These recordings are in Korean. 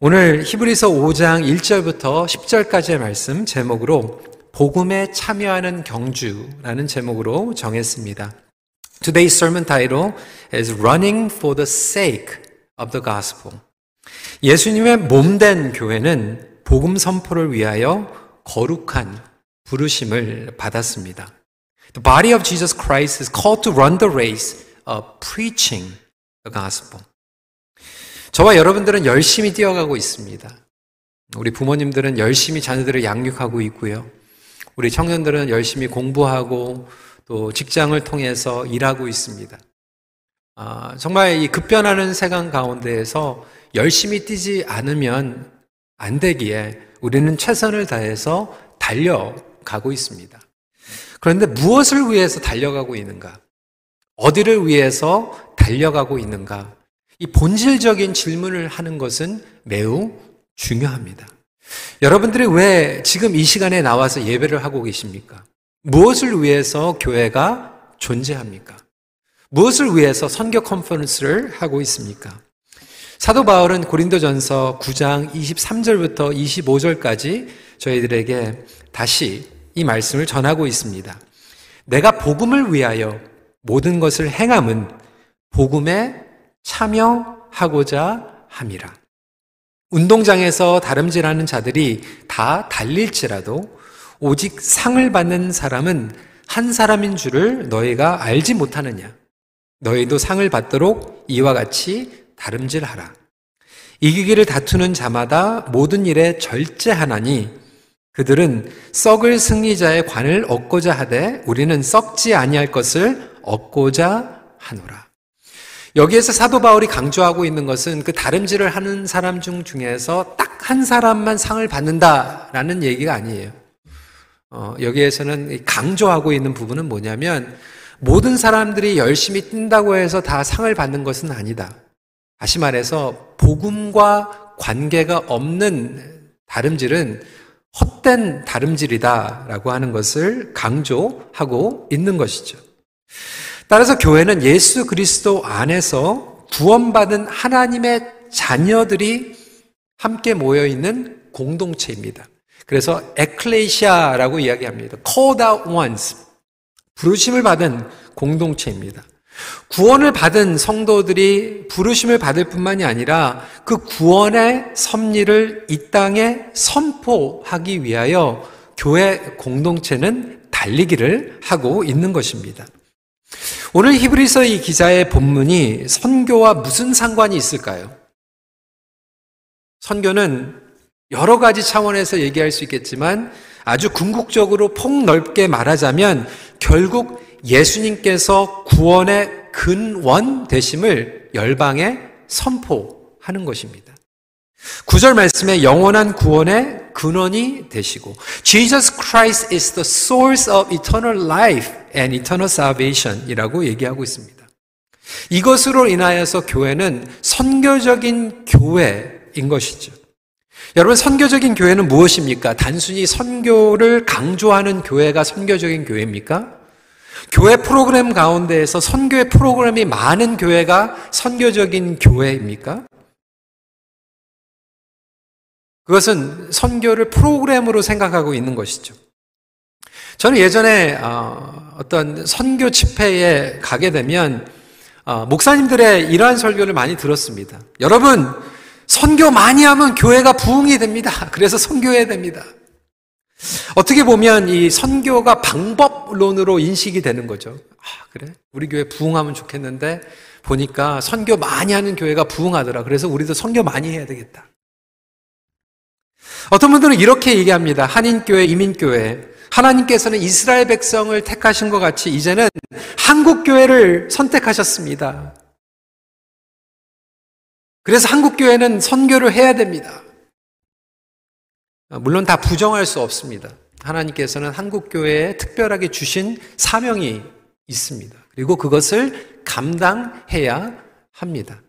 오늘 히브리서 5장 1절부터 10절까지의 말씀 제목으로 복음에 참여하는 경주라는 제목으로 정했습니다. Today's sermon title is Running for the Sake of the Gospel. 예수님의 몸된 교회는 복음 선포를 위하여 거룩한 부르심을 받았습니다. The body of Jesus Christ is called to run the race of preaching the gospel. 저와 여러분들은 열심히 뛰어가고 있습니다. 우리 부모님들은 열심히 자녀들을 양육하고 있고요. 우리 청년들은 열심히 공부하고 또 직장을 통해서 일하고 있습니다. 아, 정말 이 급변하는 세상 가운데에서 열심히 뛰지 않으면 안 되기에 우리는 최선을 다해서 달려가고 있습니다. 그런데 무엇을 위해서 달려가고 있는가? 어디를 위해서 달려가고 있는가? 이 본질적인 질문을 하는 것은 매우 중요합니다. 여러분들이 왜 지금 이 시간에 나와서 예배를 하고 계십니까? 무엇을 위해서 교회가 존재합니까? 무엇을 위해서 선교 컨퍼런스를 하고 있습니까? 사도 바울은 고린도전서 9장 23절부터 25절까지 저희들에게 다시 이 말씀을 전하고 있습니다. 내가 복음을 위하여 모든 것을 행함은 복음의 참여하고자 함이라. 운동장에서 다름질하는 자들이 다 달릴지라도 오직 상을 받는 사람은 한 사람인 줄을 너희가 알지 못하느냐. 너희도 상을 받도록 이와 같이 다름질하라. 이기기를 다투는 자마다 모든 일에 절제하나니 그들은 썩을 승리자의 관을 얻고자 하되 우리는 썩지 아니할 것을 얻고자 하노라. 여기에서 사도 바울이 강조하고 있는 것은 그 다름질을 하는 사람 중 중에서 딱 한 사람만 상을 받는다라는 얘기가 아니에요. 어, 여기에서는 강조하고 있는 부분은 뭐냐면 모든 사람들이 열심히 뛴다고 해서 다 상을 받는 것은 아니다. 다시 말해서 복음과 관계가 없는 다름질은 헛된 다름질이다라고 하는 것을 강조하고 있는 것이죠. 따라서 교회는 예수 그리스도 안에서 구원받은 하나님의 자녀들이 함께 모여 있는 공동체입니다. 그래서 에클레시아라고 이야기합니다. called out ones. 부르심을 받은 공동체입니다. 구원을 받은 성도들이 부르심을 받을 뿐만이 아니라 그 구원의 섭리를 이 땅에 선포하기 위하여 교회 공동체는 달리기를 하고 있는 것입니다. 오늘 히브리서 이 기자의 본문이 선교와 무슨 상관이 있을까요? 선교는 여러 가지 차원에서 얘기할 수 있겠지만 아주 궁극적으로 폭넓게 말하자면 결국 예수님께서 구원의 근원 되심을 열방에 선포하는 것입니다. 구절 말씀에 영원한 구원의 근원이 되시고 Jesus Christ is the source of eternal life and eternal salvation이라고 얘기하고 있습니다. 이것으로 인하여서 교회는 선교적인 교회인 것이죠. 여러분 선교적인 교회는 무엇입니까? 단순히 선교를 강조하는 교회가 선교적인 교회입니까? 교회 프로그램 가운데에서 선교의 프로그램이 많은 교회가 선교적인 교회입니까? 그것은 선교를 프로그램으로 생각하고 있는 것이죠. 저는 예전에 어, 어떤 선교 집회에 가게 되면 어, 목사님들의 이러한 설교를 많이 들었습니다. 여러분, 선교 많이 하면 교회가 부흥이 됩니다. 그래서 선교해야 됩니다. 어떻게 보면 이 선교가 방법론으로 인식이 되는 거죠. 아, 그래? 우리 교회 부흥하면 좋겠는데 보니까 선교 많이 하는 교회가 부흥하더라. 그래서 우리도 선교 많이 해야 되겠다. 어떤 분들은 이렇게 얘기합니다. 한인교회, 이민교회. 하나님께서는 이스라엘 백성을 택하신 것 같이 이제는 한국 교회를 선택하셨습니다. 그래서 한국 교회는 선교를 해야 됩니다. 물론 다 부정할 수 없습니다. 하나님께서는 한국 교회에 특별하게 주신 사명이 있습니다. 그리고 그것을 감당해야 합니다.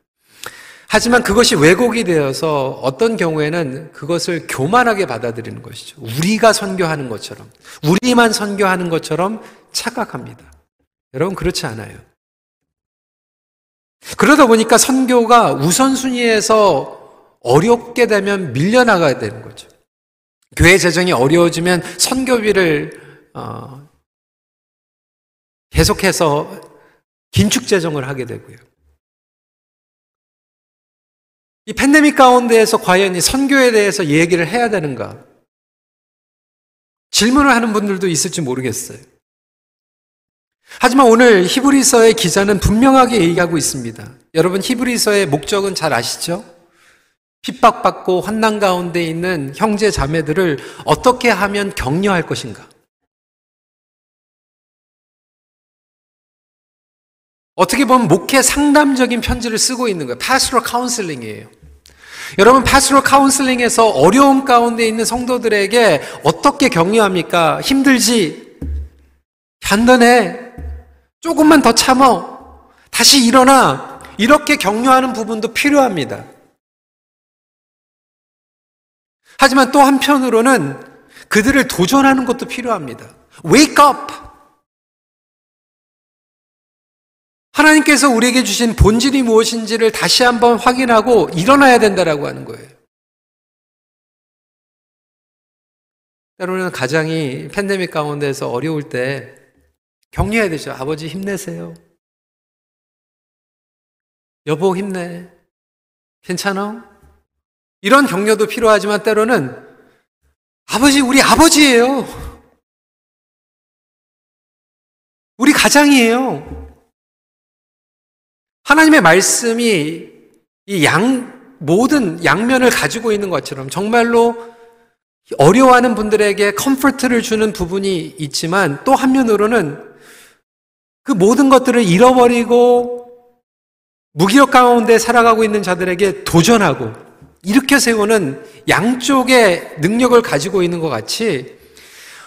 하지만 그것이 왜곡이 되어서 어떤 경우에는 그것을 교만하게 받아들이는 것이죠. 우리가 선교하는 것처럼, 우리만 선교하는 것처럼 착각합니다. 여러분, 그렇지 않아요. 그러다 보니까 선교가 우선순위에서 어렵게 되면 밀려나가야 되는 거죠. 교회 재정이 어려워지면 선교비를 어, 계속해서 긴축 재정을 하게 되고요. 이 팬데믹 가운데에서 과연 이 선교에 대해서 얘기를 해야 되는가? 질문을 하는 분들도 있을지 모르겠어요. 하지만 오늘 히브리서의 기자는 분명하게 얘기하고 있습니다. 여러분 히브리서의 목적은 잘 아시죠? 핍박받고 환난 가운데 있는 형제 자매들을 어떻게 하면 격려할 것인가? 어떻게 보면 목회 상담적인 편지를 쓰고 있는 거예요. pastoral counseling이에요. 여러분 pastoral counseling에서 어려움 가운데 있는 성도들에게 어떻게 격려합니까? 힘들지? 단단해. 조금만 더 참어. 다시 일어나. 이렇게 격려하는 부분도 필요합니다. 하지만 또 한편으로는 그들을 도전하는 것도 필요합니다. Wake up! 하나님께서 우리에게 주신 본질이 무엇인지를 다시 한번 확인하고 일어나야 된다라고 하는 거예요. 때로는 가장이 팬데믹 가운데서 어려울 때 격려해야 되죠. 아버지 힘내세요. 여보 힘내. 괜찮아? 이런 격려도 필요하지만 때로는 아버지, 우리 아버지예요. 우리 가장이에요. 하나님의 말씀이 이 양, 모든 양면을 가지고 있는 것처럼 정말로 어려워하는 분들에게 comfort를 주는 부분이 있지만 또 한면으로는 그 모든 것들을 잃어버리고 무기력 가운데 살아가고 있는 자들에게 도전하고 이렇게 세우는 양쪽의 능력을 가지고 있는 것 같이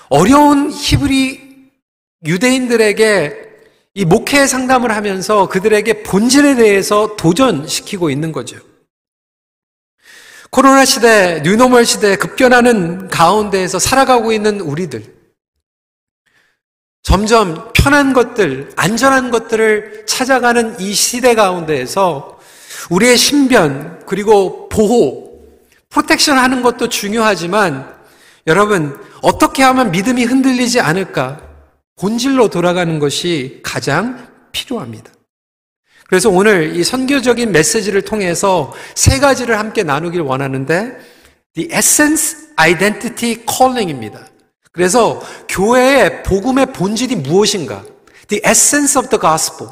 어려운 히브리 유대인들에게 이 목회 상담을 하면서 그들에게 본질에 대해서 도전시키고 있는 거죠. 코로나 시대, 뉴노멀 시대 급변하는 가운데에서 살아가고 있는 우리들. 점점 편한 것들, 안전한 것들을 찾아가는 이 시대 가운데에서 우리의 신변, 그리고 보호, 프로텍션 하는 것도 중요하지만 여러분, 어떻게 하면 믿음이 흔들리지 않을까? 본질로 돌아가는 것이 가장 필요합니다. 그래서 오늘 이 선교적인 메시지를 통해서 세 가지를 함께 나누길 원하는데, The Essence Identity Calling입니다. 그래서 교회의 복음의 본질이 무엇인가? The essence of the gospel.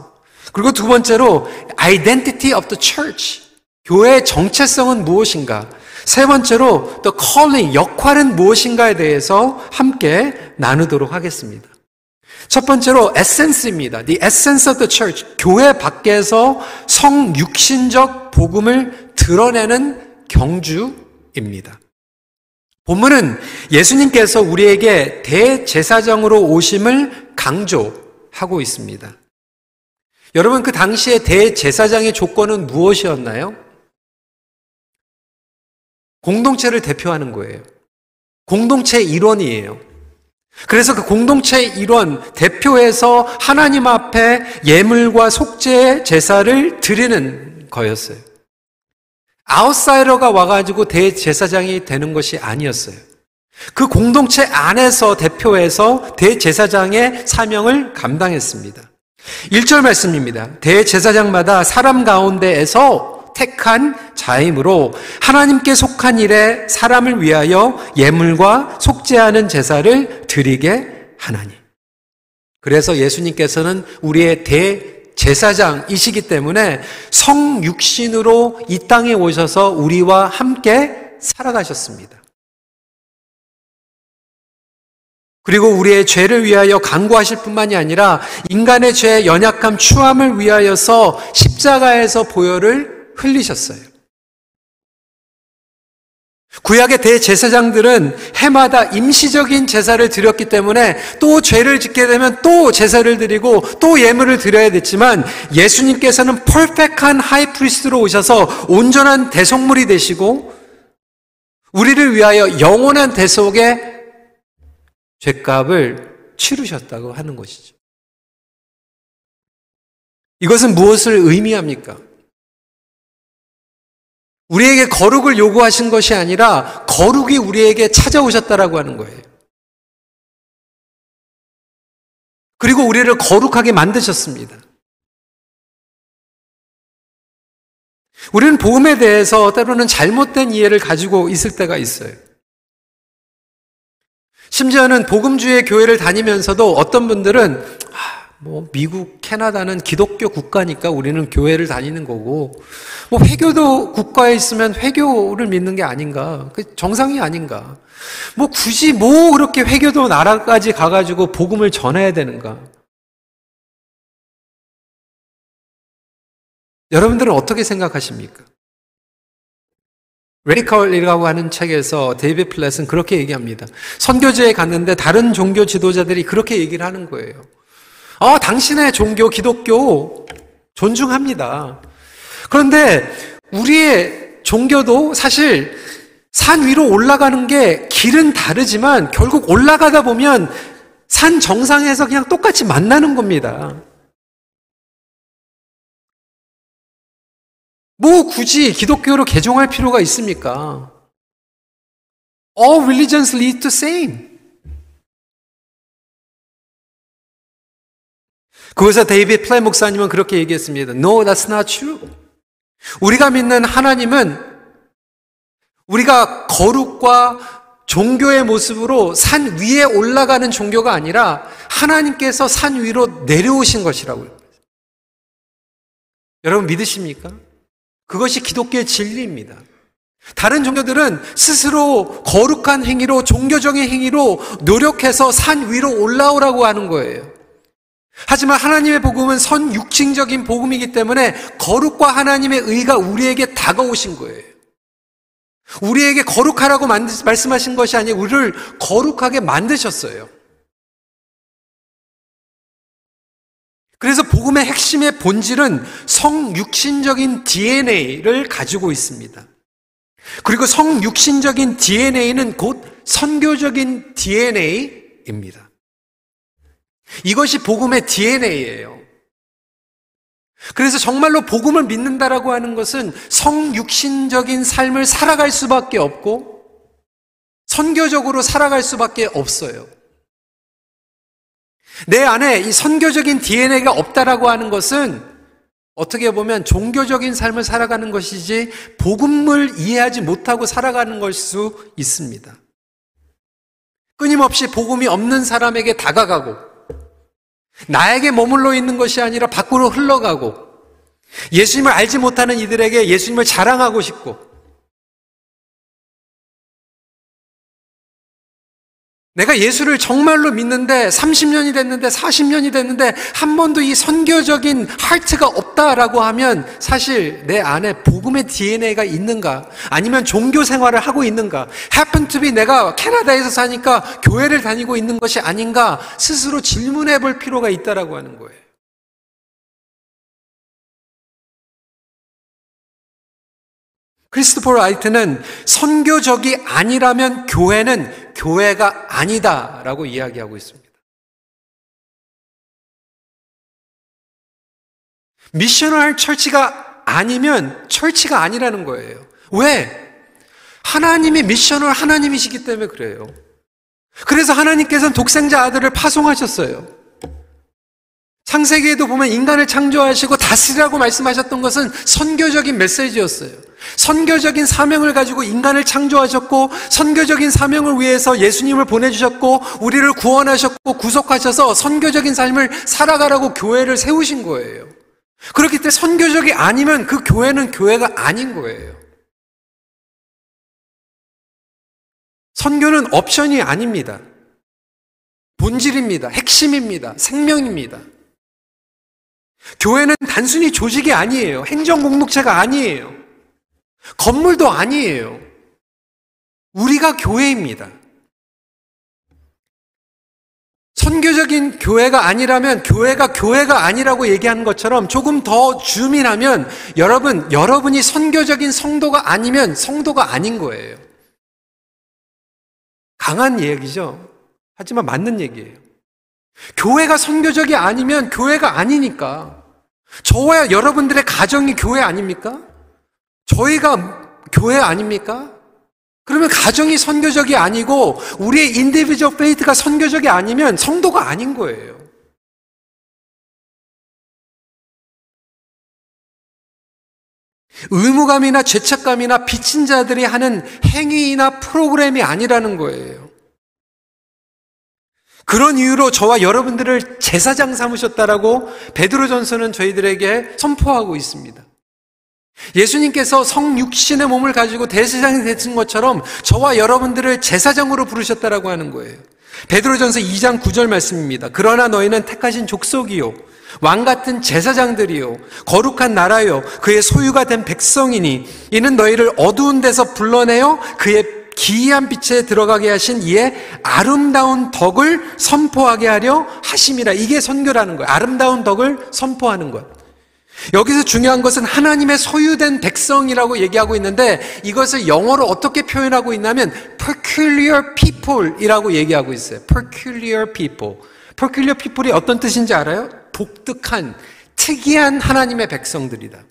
그리고 두 번째로 identity of the church. 교회의 정체성은 무엇인가? 세 번째로 the calling, 역할은 무엇인가에 대해서 함께 나누도록 하겠습니다. 첫 번째로 에센스입니다. The essence of the church. 교회 밖에서 성육신적 복음을 드러내는 경주입니다. 본문은 예수님께서 우리에게 대제사장으로 오심을 강조하고 있습니다. 여러분 그 당시에 대제사장의 조건은 무엇이었나요? 공동체를 대표하는 거예요. 공동체 일원이에요. 그래서 그 공동체 일원 대표해서 하나님 앞에 예물과 속죄 제사를 드리는 거였어요. 아웃사이더가 와가지고 대제사장이 되는 것이 아니었어요. 그 공동체 안에서 대표해서 대제사장의 사명을 감당했습니다. 1절 말씀입니다. 대제사장마다 사람 가운데에서 택한 자임으로 하나님께 속한 일에 사람을 위하여 예물과 속죄하는 제사를 드리게 하나니. 그래서 예수님께서는 우리의 대 제사장이시기 때문에 성육신으로 이 땅에 오셔서 우리와 함께 살아가셨습니다. 그리고 우리의 죄를 위하여 강구하실 뿐만이 아니라 인간의 죄, 연약함, 추함을 위하여서 십자가에서 보혈을 흘리셨어요. 구약의 대제사장들은 해마다 임시적인 제사를 드렸기 때문에 또 죄를 짓게 되면 또 제사를 드리고 또 예물을 드려야 됐지만 예수님께서는 퍼펙한 하이프리스트로 오셔서 온전한 대성물이 되시고 우리를 위하여 영원한 대속의 죄값을 치르셨다고 하는 것이죠. 이것은 무엇을 의미합니까? 우리에게 거룩을 요구하신 것이 아니라 거룩이 우리에게 찾아오셨다라고 하는 거예요. 그리고 우리를 거룩하게 만드셨습니다. 우리는 복음에 대해서 때로는 잘못된 이해를 가지고 있을 때가 있어요. 심지어는 복음주의 교회를 다니면서도 어떤 분들은 아, 뭐 미국, 캐나다는 기독교 국가니까 우리는 교회를 다니는 거고 뭐 회교도 국가에 있으면 회교를 믿는 게 아닌가? 그 정상이 아닌가? 뭐 굳이 뭐 그렇게 회교도 나라까지 가 가지고 복음을 전해야 되는가? 여러분들은 어떻게 생각하십니까? Radical이라고 하는 책에서 데이비드 플랫은 그렇게 얘기합니다. 선교지에 갔는데 다른 종교 지도자들이 그렇게 얘기를 하는 거예요. 아, 당신의 종교, 기독교 존중합니다. 그런데 우리의 종교도 사실 산 위로 올라가는 게 길은 다르지만 결국 올라가다 보면 산 정상에서 그냥 똑같이 만나는 겁니다. 뭐 굳이 기독교로 개종할 필요가 있습니까? All religions lead to same. 그것에서 데이비드 플랫 목사님은 그렇게 얘기했습니다. No, that's not true. 우리가 믿는 하나님은 우리가 거룩과 종교의 모습으로 산 위에 올라가는 종교가 아니라 하나님께서 산 위로 내려오신 것이라고요. 여러분 믿으십니까? 그것이 기독교의 진리입니다. 다른 종교들은 스스로 거룩한 행위로, 종교적인 행위로 노력해서 산 위로 올라오라고 하는 거예요. 하지만 하나님의 복음은 선육칭적인 복음이기 때문에 거룩과 하나님의 의가 우리에게 다가오신 거예요. 우리에게 거룩하라고 말씀하신 것이 아니라 우리를 거룩하게 만드셨어요. 그래서 복음의 핵심의 본질은 성육신적인 DNA를 가지고 있습니다. 그리고 성육신적인 DNA는 곧 선교적인 DNA입니다. 이것이 복음의 DNA예요. 그래서 정말로 복음을 믿는다라고 하는 것은 성육신적인 삶을 살아갈 수밖에 없고 선교적으로 살아갈 수밖에 없어요. 내 안에 이 선교적인 DNA가 없다라고 하는 것은 어떻게 보면 종교적인 삶을 살아가는 것이지 복음을 이해하지 못하고 살아가는 걸 수 있습니다. 끊임없이 복음이 없는 사람에게 다가가고 나에게 머물러 있는 것이 아니라 밖으로 흘러가고 예수님을 알지 못하는 이들에게 예수님을 자랑하고 싶고 내가 예수를 정말로 믿는데 30년이 됐는데 40년이 됐는데 한 번도 이 선교적인 하트가 없다라고 하면 사실 내 안에 복음의 DNA가 있는가? 아니면 종교 생활을 하고 있는가? Happen to be 내가 캐나다에서 사니까 교회를 다니고 있는 것이 아닌가? 스스로 질문해 볼 필요가 있다라고 하는 거예요. 크리스토퍼 라이트는 선교적이 아니라면 교회는 교회가 아니다라고 이야기하고 있습니다. 미셔널 철치가 아니면 철치가 아니라는 거예요. 왜? 하나님이 미셔널 하나님이시기 때문에 그래요. 그래서 하나님께서는 독생자 아들을 파송하셨어요. 창세기에도 보면 인간을 창조하시고 다스리라고 말씀하셨던 것은 선교적인 메시지였어요. 선교적인 사명을 가지고 인간을 창조하셨고 선교적인 사명을 위해서 예수님을 보내주셨고 우리를 구원하셨고 구속하셔서 선교적인 삶을 살아가라고 교회를 세우신 거예요. 그렇기 때문에 선교적이 아니면 그 교회는 교회가 아닌 거예요. 선교는 옵션이 아닙니다. 본질입니다. 핵심입니다. 생명입니다. 교회는 단순히 조직이 아니에요. 행정 공동체가 아니에요. 건물도 아니에요. 우리가 교회입니다. 선교적인 교회가 아니라면 교회가 교회가 아니라고 얘기하는 것처럼 조금 더 줌인하면 여러분, 여러분이 선교적인 성도가 아니면 성도가 아닌 거예요. 강한 얘기죠. 하지만 맞는 얘기예요. 교회가 선교적이 아니면 교회가 아니니까. 저와 여러분들의 가정이 교회 아닙니까? 저희가 교회 아닙니까? 그러면 가정이 선교적이 아니고 우리의 individual faith가 선교적이 아니면 성도가 아닌 거예요. 의무감이나 죄책감이나 빚진 자들이 하는 행위나 프로그램이 아니라는 거예요. 그런 이유로 저와 여러분들을 제사장 삼으셨다라고 베드로전서는 저희들에게 선포하고 있습니다. 예수님께서 성육신의 몸을 가지고 대제사장이 되신 것처럼 저와 여러분들을 제사장으로 부르셨다라고 하는 거예요. 베드로전서 2장 9절 말씀입니다. 그러나 너희는 택하신 족속이요 왕 같은 제사장들이요 거룩한 나라요 그의 소유가 된 백성이니 이는 너희를 어두운 데서 불러내어 그의 기이한 빛에 들어가게 하신 이의 아름다운 덕을 선포하게 하려 하심이라 이게 선교라는 거예요. 아름다운 덕을 선포하는 것. 여기서 중요한 것은 하나님의 소유된 백성이라고 얘기하고 있는데 이것을 영어로 어떻게 표현하고 있냐면 peculiar people이라고 얘기하고 있어요. peculiar people. peculiar people이 어떤 뜻인지 알아요? 독특한 특이한 하나님의 백성들이다.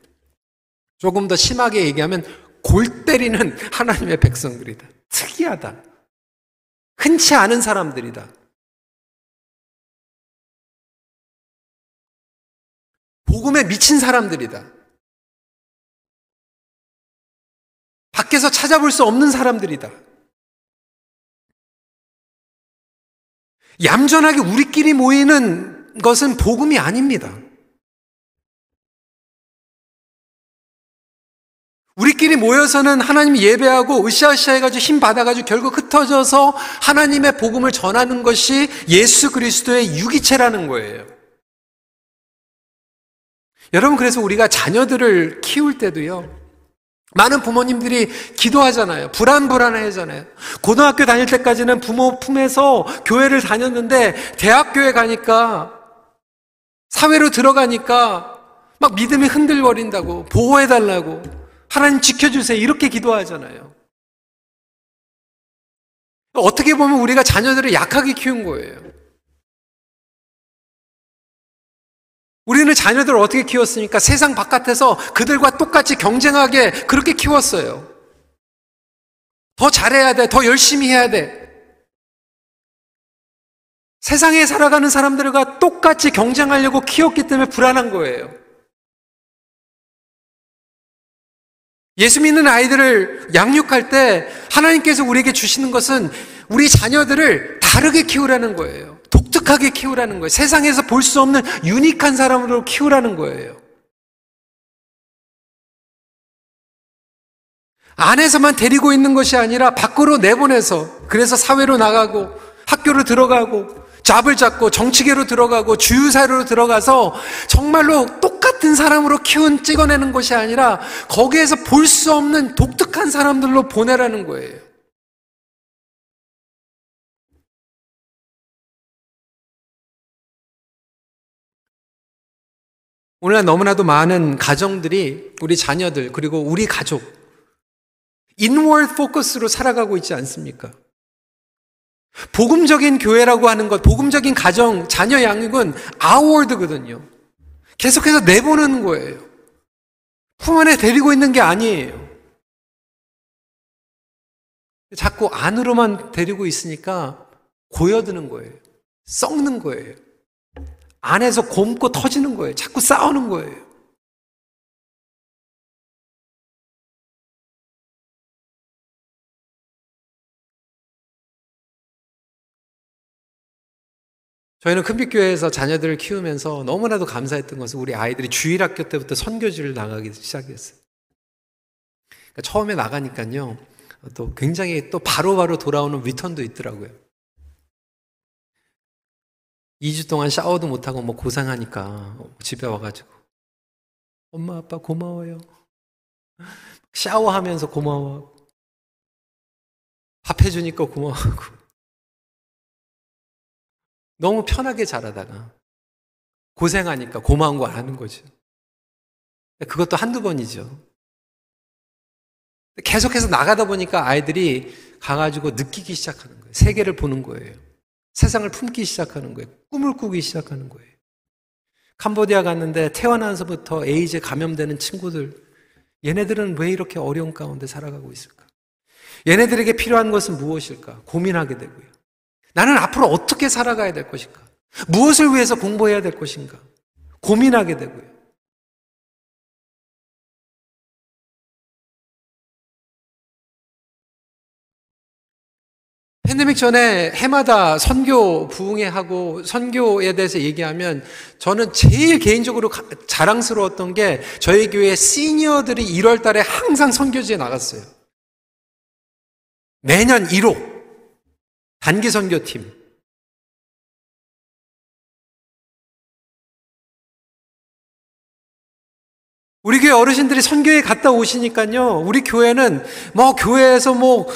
조금 더 심하게 얘기하면 골 때리는 하나님의 백성들이다. 특이하다. 흔치 않은 사람들이다. 복음에 미친 사람들이다. 밖에서 찾아볼 수 없는 사람들이다. 얌전하게 우리끼리 모이는 것은 복음이 아닙니다. 우리끼리 모여서는 하나님 예배하고 으쌰으쌰 해가지고 힘 받아가지고 결국 흩어져서 하나님의 복음을 전하는 것이 예수 그리스도의 유기체라는 거예요. 여러분, 그래서 우리가 자녀들을 키울 때도요, 많은 부모님들이 기도하잖아요. 불안불안하잖아요. 고등학교 다닐 때까지는 부모 품에서 교회를 다녔는데, 대학교에 가니까, 사회로 들어가니까, 막 믿음이 흔들거린다고, 보호해달라고, 하나님 지켜주세요. 이렇게 기도하잖아요. 어떻게 보면 우리가 자녀들을 약하게 키운 거예요. 우리는 자녀들을 어떻게 키웠습니까? 세상 바깥에서 그들과 똑같이 경쟁하게 그렇게 키웠어요. 더 잘해야 돼. 더 열심히 해야 돼. 세상에 살아가는 사람들과 똑같이 경쟁하려고 키웠기 때문에 불안한 거예요. 예수 믿는 아이들을 양육할 때 하나님께서 우리에게 주시는 것은 우리 자녀들을 다르게 키우라는 거예요. 독특하게 키우라는 거예요. 세상에서 볼 수 없는 유니크한 사람으로 키우라는 거예요. 안에서만 데리고 있는 것이 아니라 밖으로 내보내서 그래서 사회로 나가고 학교로 들어가고 잡을 잡고 정치계로 들어가고 주유사로 들어가서 정말로 똑같은 사람으로 키운 찍어내는 것이 아니라 거기에서 볼 수 없는 독특한 사람들로 보내라는 거예요. 오늘날 너무나도 많은 가정들이 우리 자녀들 그리고 우리 가족 인월 포커스로 살아가고 있지 않습니까? 복음적인 교회라고 하는 것, 복음적인 가정, 자녀 양육은 아워드거든요. 계속해서 내보내는 거예요. 품 안에 데리고 있는 게 아니에요. 자꾸 안으로만 데리고 있으니까 고여드는 거예요. 썩는 거예요. 안에서 곰고 터지는 거예요. 자꾸 싸우는 거예요. 저희는 큰빛교회에서 자녀들을 키우면서 너무나도 감사했던 것은 우리 아이들이 주일학교 때부터 선교지를 나가기 시작했어요. 그러니까 처음에 나가니까요, 또 굉장히 또 바로바로 바로 돌아오는 리턴도 있더라고요. 2주 동안 샤워도 못하고 뭐 고생하니까 집에 와가지고 엄마 아빠 고마워요. 샤워하면서 고마워. 밥 해주니까 고마워하고. 너무 편하게 자라다가 고생하니까 고마운 거 아는 거죠. 그것도 한두 번이죠. 계속해서 나가다 보니까 아이들이 가가지고 느끼기 시작하는 거예요. 세계를 보는 거예요. 세상을 품기 시작하는 거예요. 꿈을 꾸기 시작하는 거예요. 캄보디아 갔는데 태어나서부터 에이즈 감염되는 친구들 얘네들은 왜 이렇게 어려운 가운데 살아가고 있을까? 얘네들에게 필요한 것은 무엇일까? 고민하게 되고요. 나는 앞으로 어떻게 살아가야 될 것인가? 무엇을 위해서 공부해야 될 것인가? 고민하게 되고요. 팬데믹 전에 해마다 선교 부흥회하고 선교에 대해서 얘기하면 저는 제일 개인적으로 자랑스러웠던 게 저희 교회 시니어들이 1월 달에 항상 선교지에 나갔어요. 매년 1호 단기 선교팀. 우리 교회 어르신들이 선교에 갔다 오시니까요. 우리 교회는 뭐 교회에서 뭐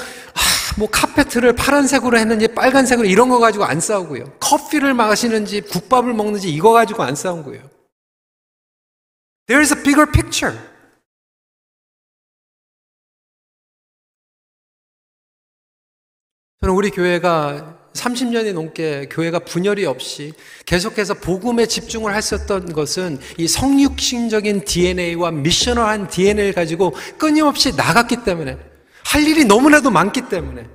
뭐 카페트를 파란색으로 했는지 빨간색으로 이런 거 가지고 안 싸우고요. 커피를 마시는지 국밥을 먹는지 이거 가지고 안 싸운 거예요. There's a bigger picture. 저는 우리 교회가 30년이 넘게 교회가 분열이 없이 계속해서 복음에 집중을 했었던 것은 이 성육신적인 DNA와 미셔널한 DNA를 가지고 끊임없이 나갔기 때문에 할 일이 너무나도 많기 때문에.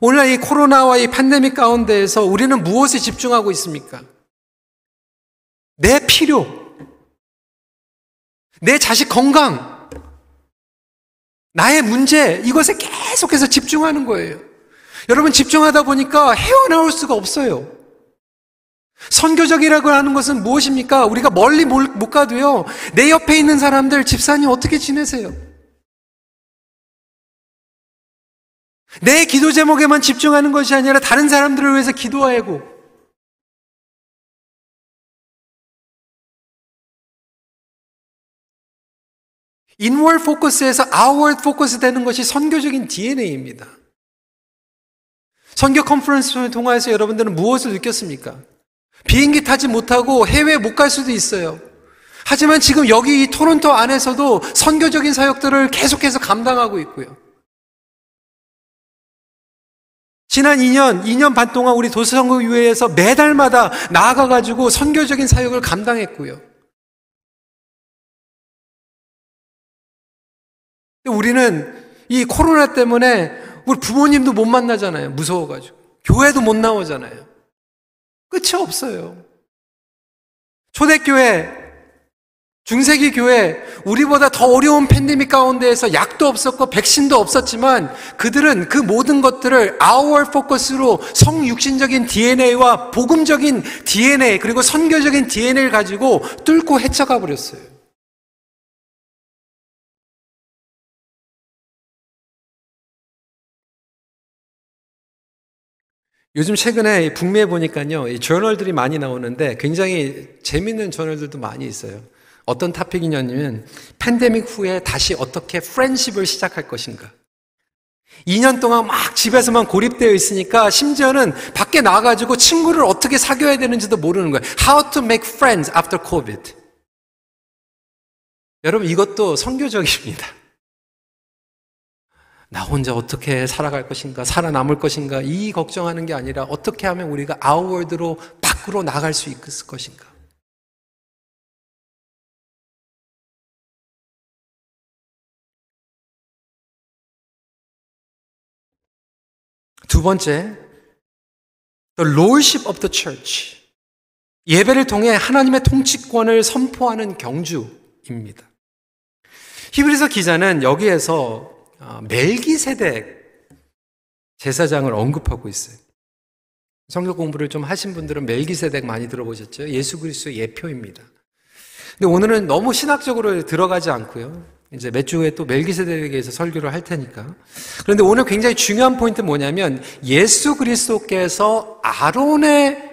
오늘날 이 코로나와 이 팬데믹 가운데에서 우리는 무엇에 집중하고 있습니까? 내 필요, 내 자식 건강, 나의 문제, 이것에 계속해서 집중하는 거예요. 여러분 집중하다 보니까 헤어나올 수가 없어요. 선교적이라고 하는 것은 무엇입니까? 우리가 멀리 못 가도요, 내 옆에 있는 사람들, 집사님 어떻게 지내세요? 내 기도 제목에만 집중하는 것이 아니라 다른 사람들을 위해서 기도하고, inward focus에서 outward focus 되는 것이 선교적인 DNA입니다. 선교 컨퍼런스를 통해서 여러분들은 무엇을 느꼈습니까? 비행기 타지 못하고 해외 못 갈 수도 있어요. 하지만 지금 여기 이 토론토 안에서도 선교적인 사역들을 계속해서 감당하고 있고요. 지난 2년, 2년 반 동안 우리 도시선교위원회에서 매달마다 나아가가지고 선교적인 사역을 감당했고요. 우리는 이 코로나 때문에 우리 부모님도 못 만나잖아요. 무서워가지고. 교회도 못 나오잖아요. 끝이 없어요. 초대교회, 중세기 교회, 우리보다 더 어려운 팬데믹 가운데에서 약도 없었고 백신도 없었지만 그들은 그 모든 것들을 아우얼 포커스로 성육신적인 DNA와 복음적인 DNA 그리고 선교적인 DNA를 가지고 뚫고 헤쳐가 버렸어요. 요즘 최근에 북미에 보니까요, 이 저널들이 많이 나오는데 굉장히 재밌는 저널들도 많이 있어요. 어떤 타픽이냐면, 팬데믹 후에 다시 어떻게 프렌십을 시작할 것인가. 2년 동안 막 집에서만 고립되어 있으니까 심지어는 밖에 나가가지고 친구를 어떻게 사귀어야 되는지도 모르는 거예요. How to make friends after COVID. 여러분, 이것도 성교적입니다. 나 혼자 어떻게 살아갈 것인가, 살아남을 것인가, 이 걱정하는 게 아니라 어떻게 하면 우리가 아웃월드로 밖으로 나갈 수 있을 것인가. 두 번째, the lordship of the church. 예배를 통해 하나님의 통치권을 선포하는 경주입니다. 히브리서 기자는 여기에서 어, 멜기세덱 제사장을 언급하고 있어요. 성경 공부를 좀 하신 분들은 멜기세덱 많이 들어보셨죠? 예수 그리스도의 예표입니다. 근데 오늘은 너무 신학적으로 들어가지 않고요. 이제 몇 주에 또 멜기세덱에 대해서 설교를 할 테니까. 그런데 오늘 굉장히 중요한 포인트 뭐냐면 예수 그리스도께서 아론의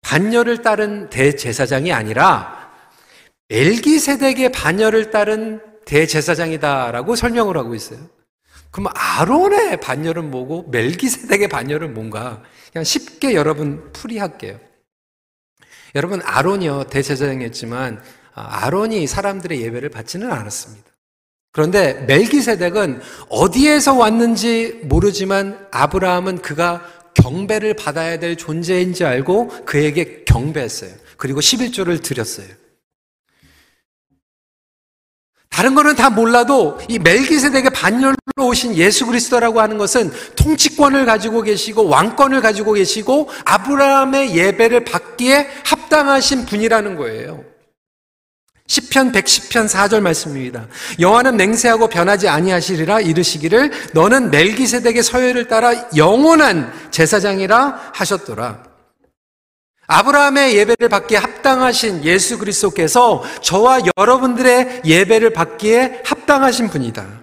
반열을 따른 대제사장이 아니라 멜기세덱의 반열을 따른 대제사장이다라고 설명을 하고 있어요. 그럼 아론의 반열은 뭐고 멜기세덱의 반열은 뭔가 그냥 쉽게 여러분 풀이할게요. 여러분 아론이요 대제사장이었지만 아, 아론이 사람들의 예배를 받지는 않았습니다. 그런데 멜기세덱은 어디에서 왔는지 모르지만 아브라함은 그가 경배를 받아야 될 존재인지 알고 그에게 경배했어요. 그리고 11조를 드렸어요. 다른 거는 다 몰라도 이 멜기세덱의 반열로 오신 예수 그리스도라고 하는 것은 통치권을 가지고 계시고 왕권을 가지고 계시고 아브라함의 예배를 받기에 합당하신 분이라는 거예요. 10편 110편 4절 말씀입니다. 여호와는 맹세하고 변하지 아니하시리라 이르시기를 너는 멜기세덱의 서열을 따라 영원한 제사장이라 하셨더라. 아브라함의 예배를 받기에 합당하신 예수 그리스도께서 저와 여러분들의 예배를 받기에 합당하신 분이다.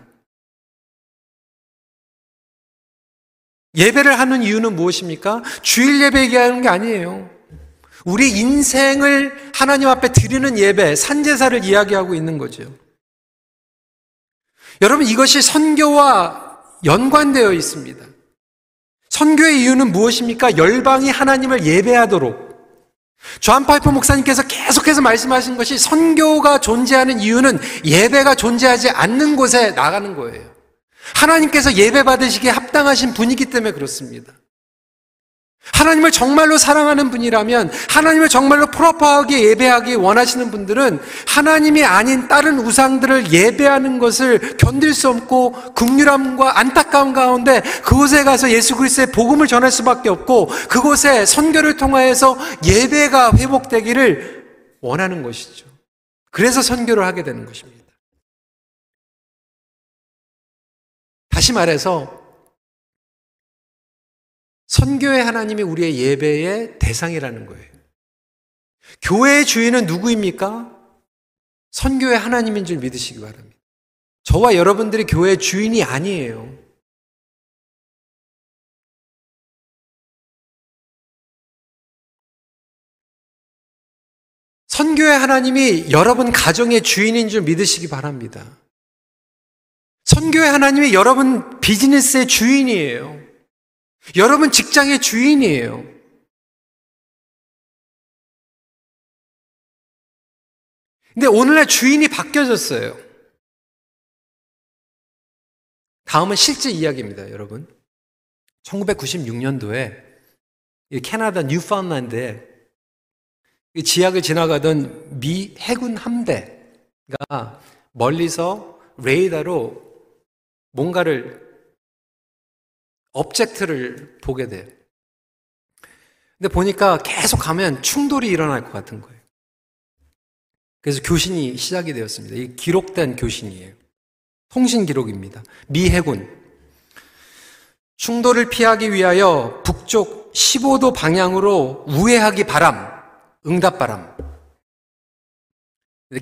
예배를 하는 이유는 무엇입니까? 주일 예배 얘기하는 게 아니에요. 우리 인생을 하나님 앞에 드리는 예배, 산제사를 이야기하고 있는 거죠. 여러분, 이것이 선교와 연관되어 있습니다. 선교의 이유는 무엇입니까? 열방이 하나님을 예배하도록. 존 파이퍼 목사님께서 계속해서 말씀하신 것이 선교가 존재하는 이유는 예배가 존재하지 않는 곳에 나가는 거예요. 하나님께서 예배 받으시기에 합당하신 분이기 때문에 그렇습니다. 하나님을 정말로 사랑하는 분이라면 하나님을 정말로 proper하게 예배하기 원하시는 분들은 하나님이 아닌 다른 우상들을 예배하는 것을 견딜 수 없고 긍휼함과 안타까움 가운데 그곳에 가서 예수 그리스도의 복음을 전할 수밖에 없고 그곳에 선교를 통하여서 예배가 회복되기를 원하는 것이죠. 그래서 선교를 하게 되는 것입니다. 다시 말해서 선교의 하나님이 우리의 예배의 대상이라는 거예요. 교회의 주인은 누구입니까? 선교의 하나님인 줄 믿으시기 바랍니다. 저와 여러분들이 교회의 주인이 아니에요. 선교의 하나님이 여러분 가정의 주인인 줄 믿으시기 바랍니다. 선교의 하나님이 여러분 비즈니스의 주인이에요. 여러분 직장의 주인이에요. 근데 오늘날 주인이 바뀌어졌어요. 다음은 실제 이야기입니다, 여러분. 1996년도에 캐나다 뉴파운드에 지역을 지나가던 미 해군 함대가 멀리서 레이더로 뭔가를 업젝트를 보게 돼요. 근데 보니까 계속 가면 충돌이 일어날 것 같은 거예요. 그래서 교신이 시작이 되었습니다. 이 기록된 교신이에요. 통신 기록입니다. 미 해군. 충돌을 피하기 위하여 북쪽 15도 방향으로 우회하기 바람, 응답 바람.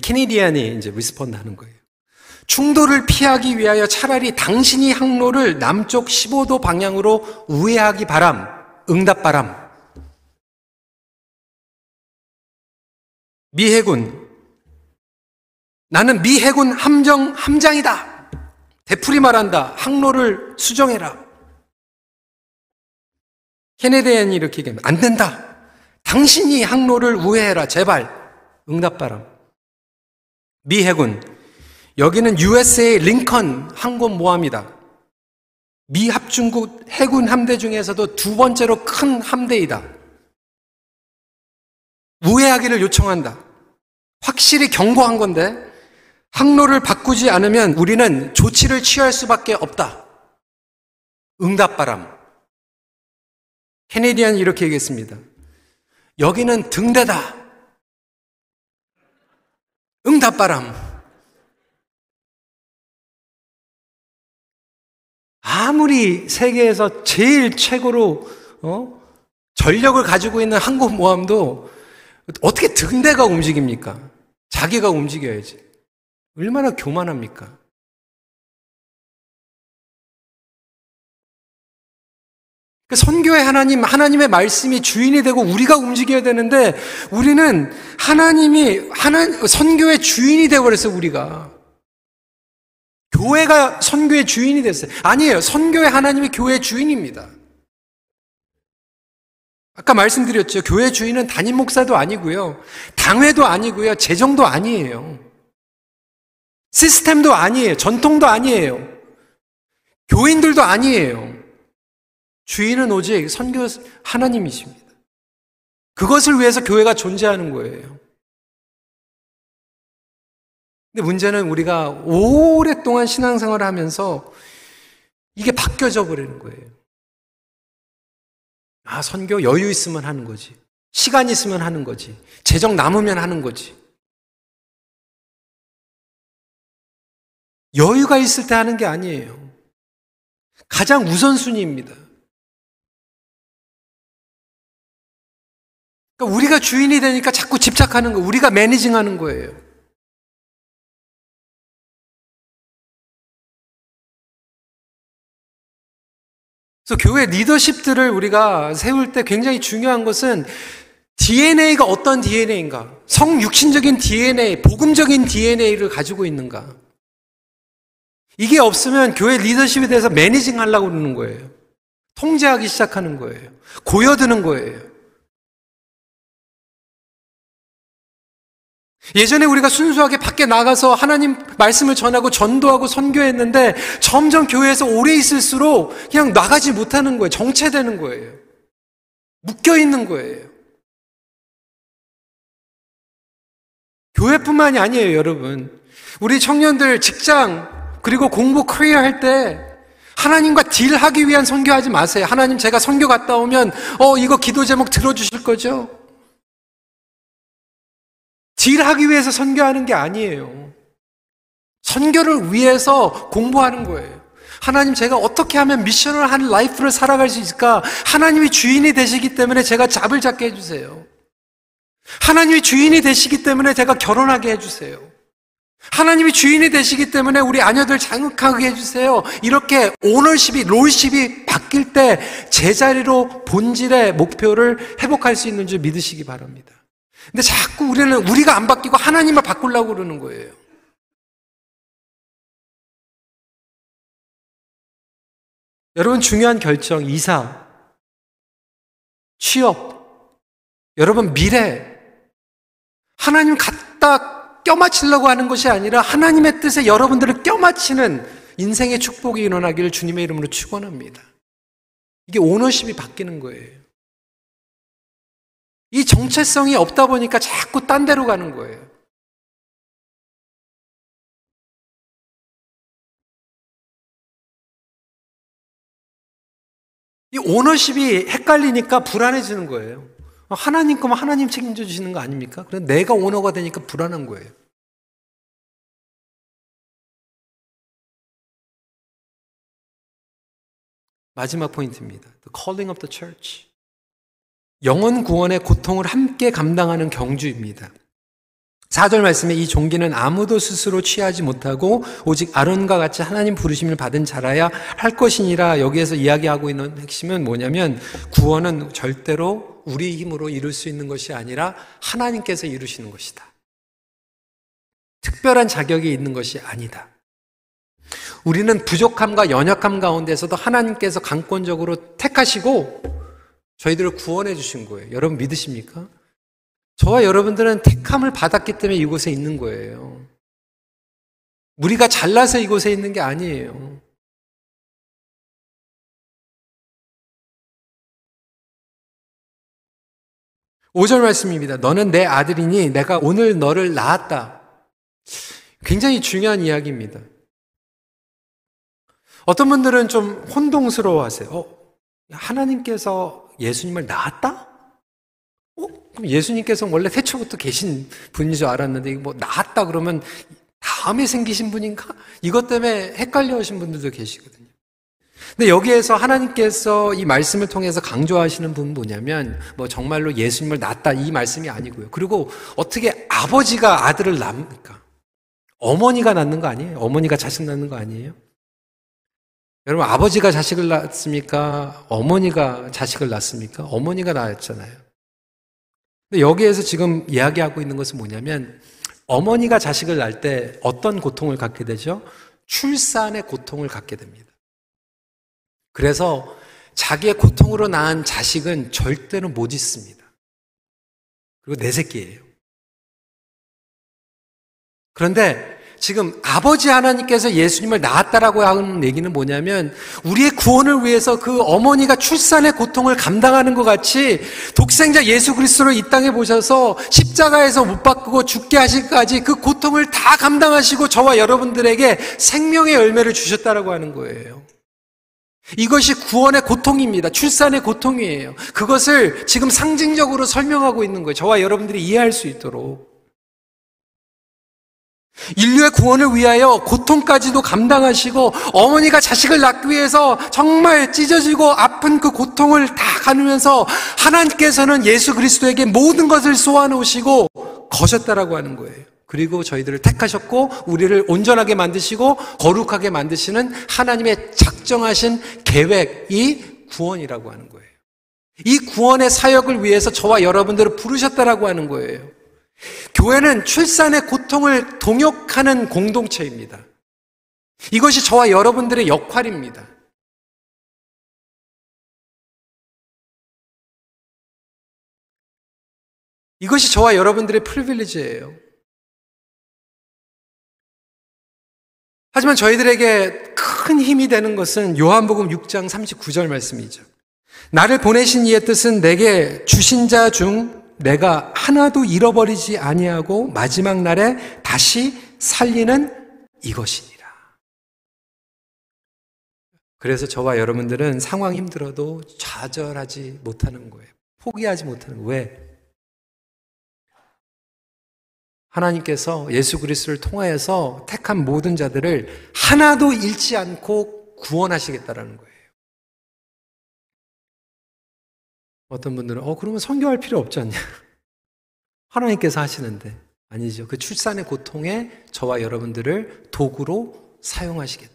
Canadian이 이제 respond 하는 거예요. 충돌을 피하기 위하여 차라리 당신이 항로를 남쪽 15도 방향으로 우회하기 바람, 응답 바람. 미 해군. 나는 미 해군 함정, 함장이다. 되풀이 말한다. 항로를 수정해라. 케네디안이 이렇게 얘기합니다. 안 된다. 당신이 항로를 우회해라. 제발. 응답 바람. 미 해군. 여기는 USA 링컨 항공 모함이다. 미 합중국 해군 함대 중에서도 두 번째로 큰 함대이다. 우회하기를 요청한다. 확실히 경고한 건데 항로를 바꾸지 않으면 우리는 조치를 취할 수밖에 없다. 응답바람. 캐네디안 이렇게 얘기했습니다. 여기는 등대다. 응답바람. 아무리 세계에서 제일 최고로 어? 전력을 가지고 있는 항공모함도 어떻게 등대가 움직입니까? 자기가 움직여야지. 얼마나 교만합니까? 그 선교의 하나님, 하나님의 말씀이 주인이 되고 우리가 움직여야 되는데 우리는 하나님이 하나 선교의 주인이 되어 버렸어요, 우리가. 교회가 선교의 주인이 됐어요. 아니에요. 선교의 하나님이 교회의 주인입니다. 아까 말씀드렸죠. 교회 주인은 담임 목사도 아니고요. 당회도 아니고요. 재정도 아니에요. 시스템도 아니에요. 전통도 아니에요. 교인들도 아니에요. 주인은 오직 선교 하나님이십니다. 그것을 위해서 교회가 존재하는 거예요. 근데 문제는 우리가 오랫동안 신앙생활을 하면서 이게 바뀌어져 버리는 거예요. 아, 선교 여유 있으면 하는 거지. 시간 있으면 하는 거지. 재정 남으면 하는 거지. 여유가 있을 때 하는 게 아니에요. 가장 우선순위입니다. 그러니까 우리가 주인이 되니까 자꾸 집착하는 거, 우리가 매니징 하는 거예요. 그래서 교회 리더십들을 우리가 세울 때 굉장히 중요한 것은 DNA가 어떤 DNA인가? 성육신적인 DNA, 복음적인 DNA를 가지고 있는가? 이게 없으면 교회 리더십에 대해서 매니징 하려고 그러는 거예요. 통제하기 시작하는 거예요. 고여드는 거예요. 예전에 우리가 순수하게 밖에 나가서 하나님 말씀을 전하고 전도하고 선교했는데 점점 교회에서 오래 있을수록 그냥 나가지 못하는 거예요. 정체되는 거예요. 묶여 있는 거예요. 교회뿐만이 아니에요, 여러분. 우리 청년들 직장 그리고 공부 커리어 할 때 하나님과 딜하기 위한 선교하지 마세요. 하나님 제가 선교 갔다 오면 어 이거 기도 제목 들어 주실 거죠? 딜하기 위해서 선교하는 게 아니에요. 선교를 위해서 공부하는 거예요. 하나님 제가 어떻게 하면 미션을 한 라이프를 살아갈 수 있을까? 하나님이 주인이 되시기 때문에 제가 잡을 잡게 해주세요. 하나님이 주인이 되시기 때문에 제가 결혼하게 해주세요. 하나님이 주인이 되시기 때문에 우리 아녀들 장흑하게 해주세요. 이렇게 오너십이, 롤십이 바뀔 때 제자리로 본질의 목표를 회복할 수 있는 줄 믿으시기 바랍니다. 근데 자꾸 우리는 우리가 안 바뀌고 하나님을 바꾸려고 그러는 거예요. 여러분 중요한 결정, 이사, 취업, 여러분 미래, 하나님 갖다 껴맞추려고 하는 것이 아니라 하나님의 뜻에 여러분들을 껴맞추는 인생의 축복이 일어나기를 주님의 이름으로 축원합니다. 이게 오너십이 바뀌는 거예요. 이 정체성이 없다 보니까 자꾸 딴 데로 가는 거예요. 이 오너십이 헷갈리니까 불안해지는 거예요. 하나님 거면 하나님 책임져 주시는 거 아닙니까? 그래 내가 오너가 되니까 불안한 거예요. 마지막 포인트입니다. The calling of the church. 영원 구원의 고통을 함께 감당하는 경주입니다. 4절 말씀에 이 종기는 아무도 스스로 취하지 못하고 오직 아론과 같이 하나님 부르심을 받은 자라야 할 것이니라 여기에서 이야기하고 있는 핵심은 뭐냐면 구원은 절대로 우리 힘으로 이룰 수 있는 것이 아니라 하나님께서 이루시는 것이다. 특별한 자격이 있는 것이 아니다. 우리는 부족함과 연약함 가운데서도 하나님께서 강권적으로 택하시고 저희들을 구원해 주신 거예요. 여러분 믿으십니까? 저와 여러분들은 택함을 받았기 때문에 이곳에 있는 거예요. 우리가 잘나서 이곳에 있는 게 아니에요. 오절 말씀입니다. 너는 내 아들이니 내가 오늘 너를 낳았다. 굉장히 중요한 이야기입니다. 어떤 분들은 좀 혼동스러워 하세요. 어, 하나님께서 예수님을 낳았다? 어? 그럼 예수님께서 원래 태초부터 계신 분인 줄 알았는데 뭐 낳았다 그러면 다음에 생기신 분인가? 이것 때문에 헷갈려 하신 분들도 계시거든요. 근데 여기에서 하나님께서 이 말씀을 통해서 강조하시는 분은 뭐냐면 뭐 정말로 예수님을 낳았다 이 말씀이 아니고요. 그리고 어떻게 아버지가 아들을 낳습니까? 어머니가 낳는 거 아니에요? 어머니가 자식 낳는 거 아니에요? 여러분, 아버지가 자식을 낳습니까? 어머니가 자식을 낳습니까? 어머니가 낳았잖아요. 근데 여기에서 지금 이야기하고 있는 것은 뭐냐면, 어머니가 자식을 낳을 때 어떤 고통을 갖게 되죠? 출산의 고통을 갖게 됩니다. 그래서 자기의 고통으로 낳은 자식은 절대로 못 있습니다. 그리고 내 새끼예요. 그런데 지금 아버지 하나님께서 예수님을 낳았다라고 하는 얘기는 뭐냐면 우리의 구원을 위해서 그 어머니가 출산의 고통을 감당하는 것 같이 독생자 예수 그리스도를 이 땅에 보셔서 십자가에서 못 바꾸고 죽게 하실까지 그 고통을 다 감당하시고 저와 여러분들에게 생명의 열매를 주셨다라고 하는 거예요. 이것이 구원의 고통입니다. 출산의 고통이에요. 그것을 지금 상징적으로 설명하고 있는 거예요. 저와 여러분들이 이해할 수 있도록. 인류의 구원을 위하여 고통까지도 감당하시고 어머니가 자식을 낳기 위해서 정말 찢어지고 아픈 그 고통을 다 가누면서 하나님께서는 예수 그리스도에게 모든 것을 쏘아놓으시고 거셨다라고 하는 거예요. 그리고 저희들을 택하셨고 우리를 온전하게 만드시고 거룩하게 만드시는 하나님의 작정하신 계획이 구원이라고 하는 거예요. 이 구원의 사역을 위해서 저와 여러분들을 부르셨다라고 하는 거예요. 교회는 출산의 고통을 동역하는 공동체입니다. 이것이 저와 여러분들의 역할입니다. 이것이 저와 여러분들의 프리빌리지예요. 하지만 저희들에게 큰 힘이 되는 것은 요한복음 6장 39절 말씀이죠. 나를 보내신 이의 뜻은 내게 주신 자 중 내가 하나도 잃어버리지 아니하고 마지막 날에 다시 살리는 이것이니라. 그래서 저와 여러분들은 상황 힘들어도 좌절하지 못하는 거예요. 포기하지 못하는 거예요. 왜? 하나님께서 예수 그리스도를 통하여서 택한 모든 자들을 하나도 잃지 않고 구원하시겠다라는 거예요. 어떤 분들은 어 그러면 선교할 필요 없지 않냐? 하나님께서 하시는데 아니죠. 그 출산의 고통에 저와 여러분들을 도구로 사용하시겠다.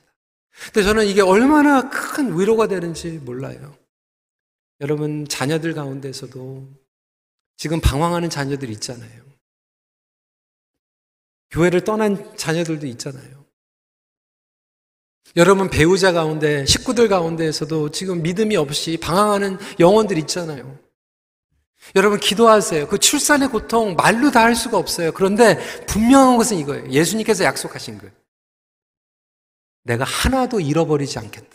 근데 저는 이게 얼마나 큰 위로가 되는지 몰라요. 여러분 자녀들 가운데서도 지금 방황하는 자녀들 있잖아요. 교회를 떠난 자녀들도 있잖아요. 여러분 배우자 가운데, 식구들 가운데에서도 지금 믿음이 없이 방황하는 영혼들 있잖아요. 여러분 기도하세요. 그 출산의 고통 말로 다 할 수가 없어요. 그런데 분명한 것은 이거예요. 예수님께서 약속하신 거예요. 내가 하나도 잃어버리지 않겠다.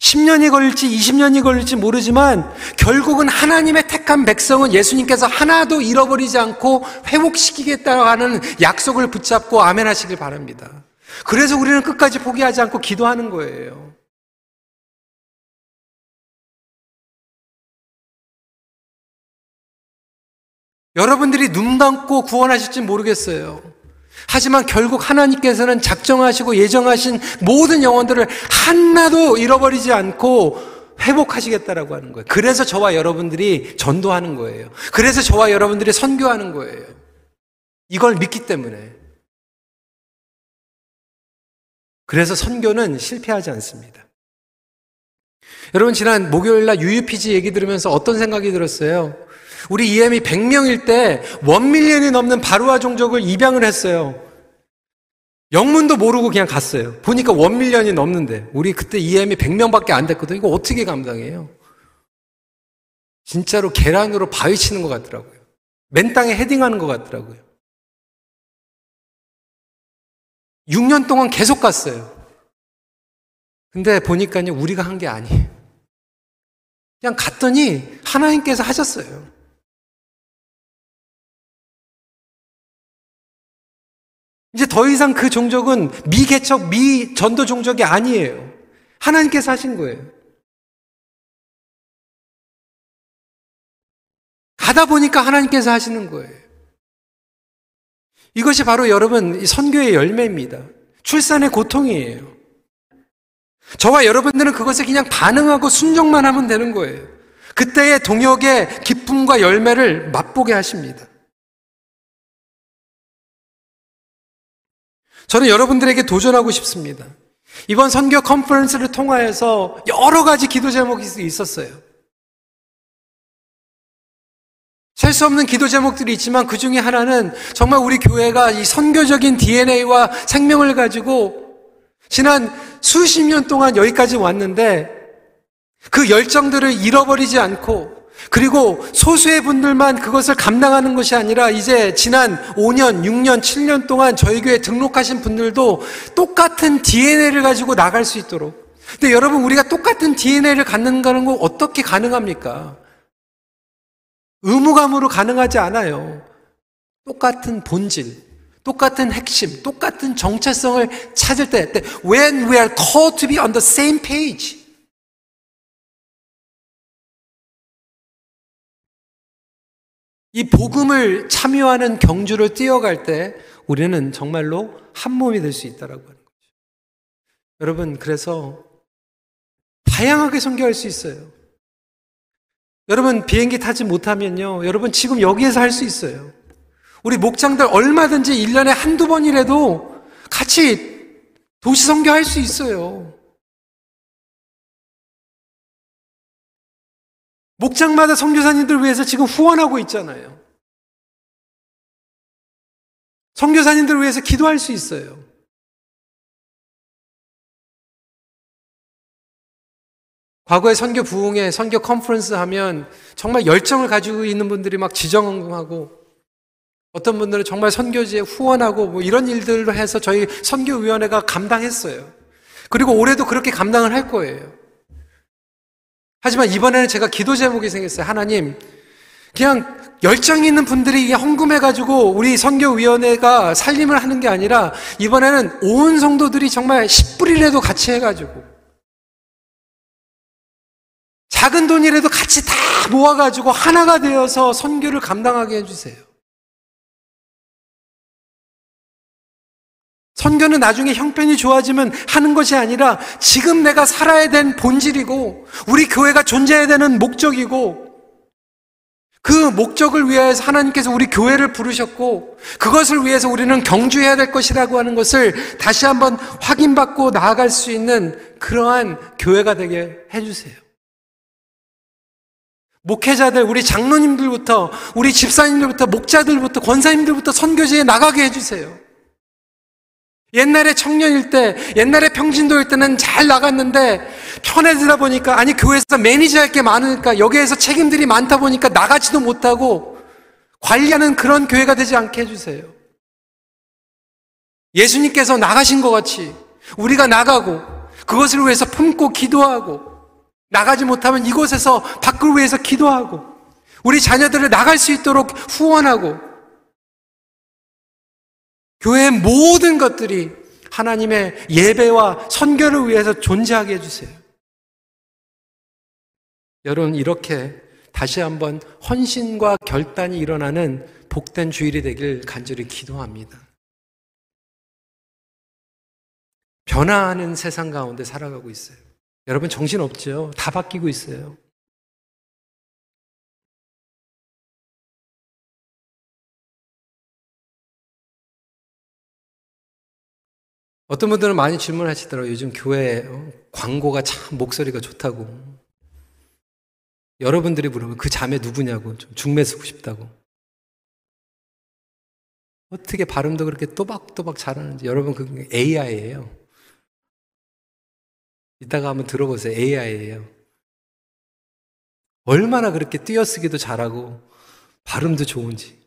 10년이 걸릴지 20년이 걸릴지 모르지만 결국은 하나님의 택한 백성은 예수님께서 하나도 잃어버리지 않고 회복시키겠다고 하는 약속을 붙잡고 아멘 하시길 바랍니다. 그래서 우리는 끝까지 포기하지 않고 기도하는 거예요. 여러분들이 눈 감고 구원하실지 모르겠어요. 하지만 결국 하나님께서는 작정하시고 예정하신 모든 영혼들을 하나도 잃어버리지 않고 회복하시겠다라고 하는 거예요. 그래서 저와 여러분들이 전도하는 거예요. 그래서 저와 여러분들이 선교하는 거예요. 이걸 믿기 때문에. 그래서 선교는 실패하지 않습니다. 여러분 지난 목요일 날 UUPG 얘기 들으면서 어떤 생각이 들었어요? 우리 EM이 100명일 때 one million이 넘는 바루아 종족을 입양을 했어요. 영문도 모르고 그냥 갔어요. 보니까 one million이 넘는데 우리 그때 EM이 100명밖에 안 됐거든요. 이거 어떻게 감당해요? 진짜로 계란으로 바위 치는 것 같더라고요. 맨 땅에 헤딩하는 것 같더라고요. 6년 동안 계속 갔어요. 근데 보니까요, 우리가 한 게 아니에요. 그냥 갔더니 하나님께서 하셨어요. 이제 더 이상 그 종족은 미개척, 미전도 종족이 아니에요. 하나님께서 하신 거예요. 가다 보니까 하나님께서 하시는 거예요. 이것이 바로 여러분 선교의 열매입니다. 출산의 고통이에요. 저와 여러분들은 그것에 그냥 반응하고 순종만 하면 되는 거예요. 그때의 동역의 기쁨과 열매를 맛보게 하십니다. 저는 여러분들에게 도전하고 싶습니다. 이번 선교 컨퍼런스를 통하여서 여러 가지 기도 제목이 있었어요. 셀 수 없는 기도 제목들이 있지만 그 중에 하나는 정말 우리 교회가 이 선교적인 DNA와 생명을 가지고 지난 수십 년 동안 여기까지 왔는데 그 열정들을 잃어버리지 않고 그리고 소수의 분들만 그것을 감당하는 것이 아니라 이제 지난 5년, 6년, 7년 동안 저희 교회 등록하신 분들도 똑같은 DNA를 가지고 나갈 수 있도록. 근데 여러분, 우리가 똑같은 DNA를 갖는 거는 어떻게 가능합니까? 의무감으로 가능하지 않아요. 똑같은 본질, 똑같은 핵심, 똑같은 정체성을 찾을 때, when we are called to be on the same page. 이 복음을 참여하는 경주를 뛰어갈 때 우리는 정말로 한 몸이 될 수 있다라고 하는 거죠. 여러분, 그래서 다양하게 선교할 수 있어요. 여러분, 비행기 타지 못하면요. 여러분, 지금 여기에서 할 수 있어요. 우리 목장들 얼마든지 1년에 한두 번이라도 같이 도시 선교할 수 있어요. 목장마다 선교사님들 위해서 지금 후원하고 있잖아요. 선교사님들 위해서 기도할 수 있어요. 과거에 선교 부흥회, 선교 컨퍼런스 하면 정말 열정을 가지고 있는 분들이 막 지정하고 어떤 분들은 정말 선교지에 후원하고 뭐 이런 일들로 해서 저희 선교위원회가 감당했어요. 그리고 올해도 그렇게 감당을 할 거예요. 하지만 이번에는 제가 기도 제목이 생겼어요. 하나님, 그냥 열정이 있는 분들이 헌금해가지고 우리 선교위원회가 살림을 하는 게 아니라 이번에는 온 성도들이 정말 10불이라도 같이 해가지고 작은 돈이라도 같이 다 모아가지고 하나가 되어서 선교를 감당하게 해주세요. 선교는 나중에 형편이 좋아지면 하는 것이 아니라 지금 내가 살아야 된 본질이고 우리 교회가 존재해야 되는 목적이고 그 목적을 위해서 하나님께서 우리 교회를 부르셨고 그것을 위해서 우리는 경주해야 될 것이라고 하는 것을 다시 한번 확인받고 나아갈 수 있는 그러한 교회가 되게 해주세요. 목회자들, 우리 장로님들부터, 우리 집사님들부터, 목자들부터, 권사님들부터 선교지에 나가게 해주세요. 옛날에 청년일 때, 옛날에 평진도일 때는 잘 나갔는데 편해지다 보니까 아니 교회에서 매니저 할 게 많으니까 여기에서 책임들이 많다 보니까 나가지도 못하고 관리하는 그런 교회가 되지 않게 해주세요. 예수님께서 나가신 것 같이 우리가 나가고 그것을 위해서 품고 기도하고 나가지 못하면 이곳에서 밖을 위해서 기도하고 우리 자녀들을 나갈 수 있도록 후원하고 교회의 모든 것들이 하나님의 예배와 선교를 위해서 존재하게 해주세요. 여러분, 이렇게 다시 한번 헌신과 결단이 일어나는 복된 주일이 되길 간절히 기도합니다. 변화하는 세상 가운데 살아가고 있어요. 여러분 정신 없죠? 다 바뀌고 있어요. 어떤 분들은 많이 질문하시더라고요. 요즘 교회 어, 광고가 참 목소리가 좋다고. 여러분들이 물으면 그 자매 누구냐고 좀 중매 쓰고 싶다고. 어떻게 발음도 그렇게 또박또박 잘하는지 여러분 그 AI예요. 이따가 한번 들어보세요. AI예요. 얼마나 그렇게 띄어쓰기도 잘하고 발음도 좋은지.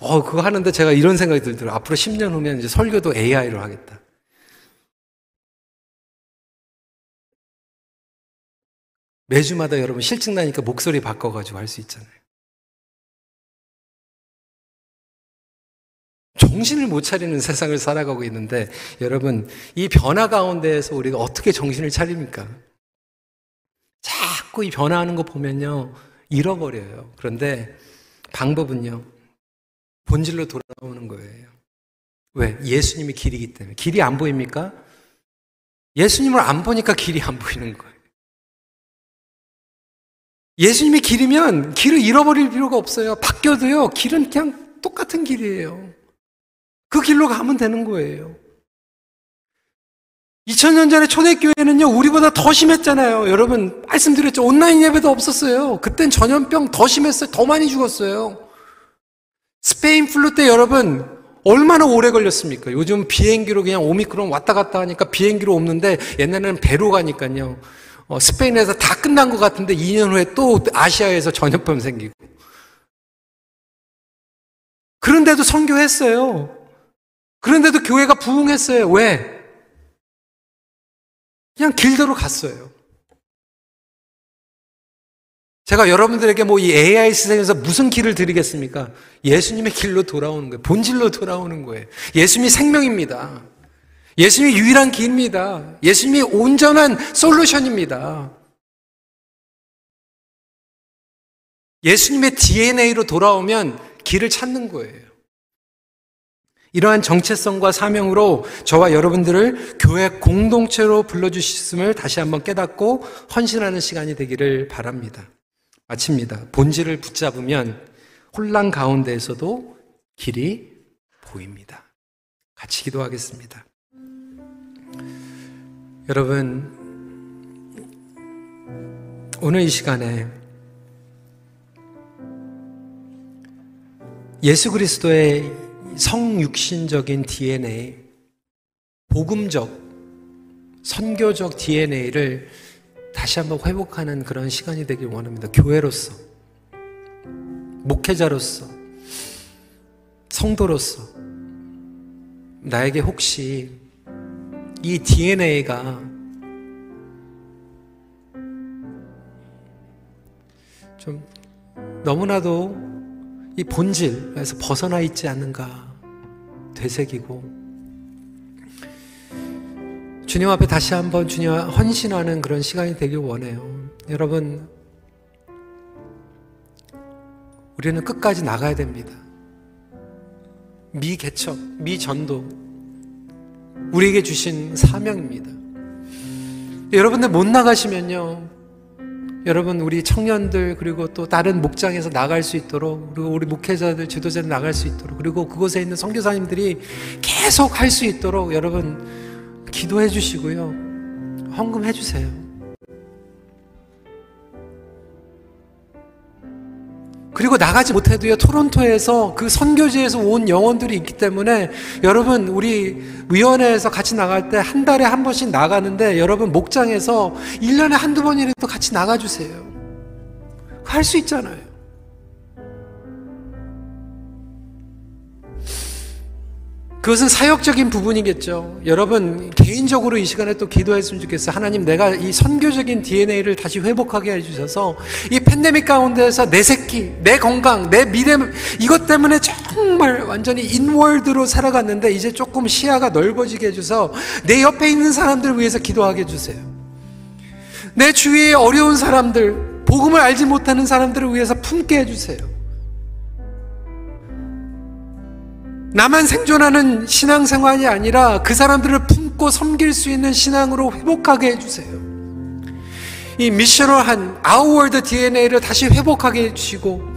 어, 그거 하는데 제가 이런 생각이 들더라고요. 앞으로 10년 후면 이제 설교도 AI로 하겠다. 매주마다 여러분 실증 나니까 목소리 바꿔가지고 할 수 있잖아요. 정신을 못 차리는 세상을 살아가고 있는데 여러분 이 변화 가운데에서 우리가 어떻게 정신을 차립니까? 자꾸 이 변화하는 거 보면요 잃어버려요. 그런데 방법은요 본질로 돌아오는 거예요. 왜? 예수님이 길이기 때문에. 길이 안 보입니까? 예수님을 안 보니까 길이 안 보이는 거예요. 예수님이 길이면 길을 잃어버릴 필요가 없어요. 바뀌어도요, 길은 그냥 똑같은 길이에요. 그 길로 가면 되는 거예요. 2000년 전에 초대교회는요, 우리보다 더 심했잖아요. 여러분, 말씀드렸죠. 온라인 예배도 없었어요. 그땐 전염병 더 심했어요. 더 많이 죽었어요. 스페인 플루 때 여러분 얼마나 오래 걸렸습니까? 요즘 비행기로 그냥 오미크론 왔다 갔다 하니까 비행기로 없는데 옛날에는 배로 가니까요. 어, 스페인에서 다 끝난 것 같은데 2년 후에 또 아시아에서 전염병 생기고. 그런데도 선교했어요. 그런데도 교회가 부흥했어요. 왜? 그냥 길대로 갔어요. 제가 여러분들에게 뭐 이 AI 세상에서 무슨 길을 드리겠습니까? 예수님의 길로 돌아오는 거예요. 본질로 돌아오는 거예요. 예수님이 생명입니다. 예수님이 유일한 길입니다. 예수님이 온전한 솔루션입니다. 예수님의 DNA로 돌아오면 길을 찾는 거예요. 이러한 정체성과 사명으로 저와 여러분들을 교회 공동체로 불러주셨음을 다시 한번 깨닫고 헌신하는 시간이 되기를 바랍니다. 마칩니다. 본질을 붙잡으면 혼란 가운데에서도 길이 보입니다. 같이 기도하겠습니다. 여러분, 오늘 이 시간에 예수 그리스도의 성육신적인 DNA, 복음적, 선교적 DNA를 다시 한번 회복하는 그런 시간이 되길 원합니다. 교회로서, 목회자로서, 성도로서, 나에게 혹시 이 DNA가 좀 너무나도 이 본질에서 벗어나 있지 않는가 되새기고 주님 앞에 다시 한번 주님 헌신하는 그런 시간이 되길 원해요. 여러분, 우리는 끝까지 나가야 됩니다. 미개척, 미전도, 우리에게 주신 사명입니다. 여러분들 못 나가시면요, 여러분 우리 청년들 그리고 또 다른 목장에서 나갈 수 있도록 그리고 우리 목회자들 지도자들 나갈 수 있도록 그리고 그곳에 있는 선교사님들이 계속 할 수 있도록 여러분 기도해 주시고요 헌금해 주세요. 그리고 나가지 못해도요, 토론토에서 그 선교지에서 온 영혼들이 있기 때문에 여러분, 우리 위원회에서 같이 나갈 때 한 달에 한 번씩 나가는데 여러분, 목장에서 1년에 한두 번이라도 같이 나가주세요. 할 수 있잖아요. 그것은 사역적인 부분이겠죠. 여러분 개인적으로 이 시간에 또 기도했으면 좋겠어요. 하나님 내가 이 선교적인 DNA를 다시 회복하게 해주셔서 이 팬데믹 가운데서 내 새끼, 내 건강, 내 미래 이것 때문에 정말 완전히 인월드로 살아갔는데 이제 조금 시야가 넓어지게 해줘서 내 옆에 있는 사람들을 위해서 기도하게 해주세요. 내 주위에 어려운 사람들, 복음을 알지 못하는 사람들을 위해서 품게 해주세요. 나만 생존하는 신앙생활이 아니라 그 사람들을 품고 섬길 수 있는 신앙으로 회복하게 해주세요. 이 미셔널한 아우월드 DNA를 다시 회복하게 해주시고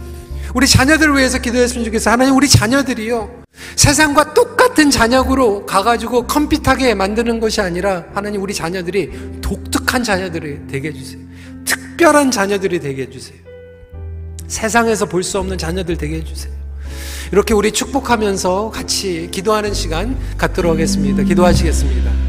우리 자녀들을 위해서 기도했으면 좋겠어요. 하나님 우리 자녀들이요. 세상과 똑같은 자녀로 가가지고 컴퓨터하게 만드는 것이 아니라 하나님 우리 자녀들이 독특한 자녀들이 되게 해주세요. 특별한 자녀들이 되게 해주세요. 세상에서 볼 수 없는 자녀들 되게 해주세요. 이렇게 우리 축복하면서 같이 기도하는 시간 갖도록 하겠습니다. 기도하시겠습니다.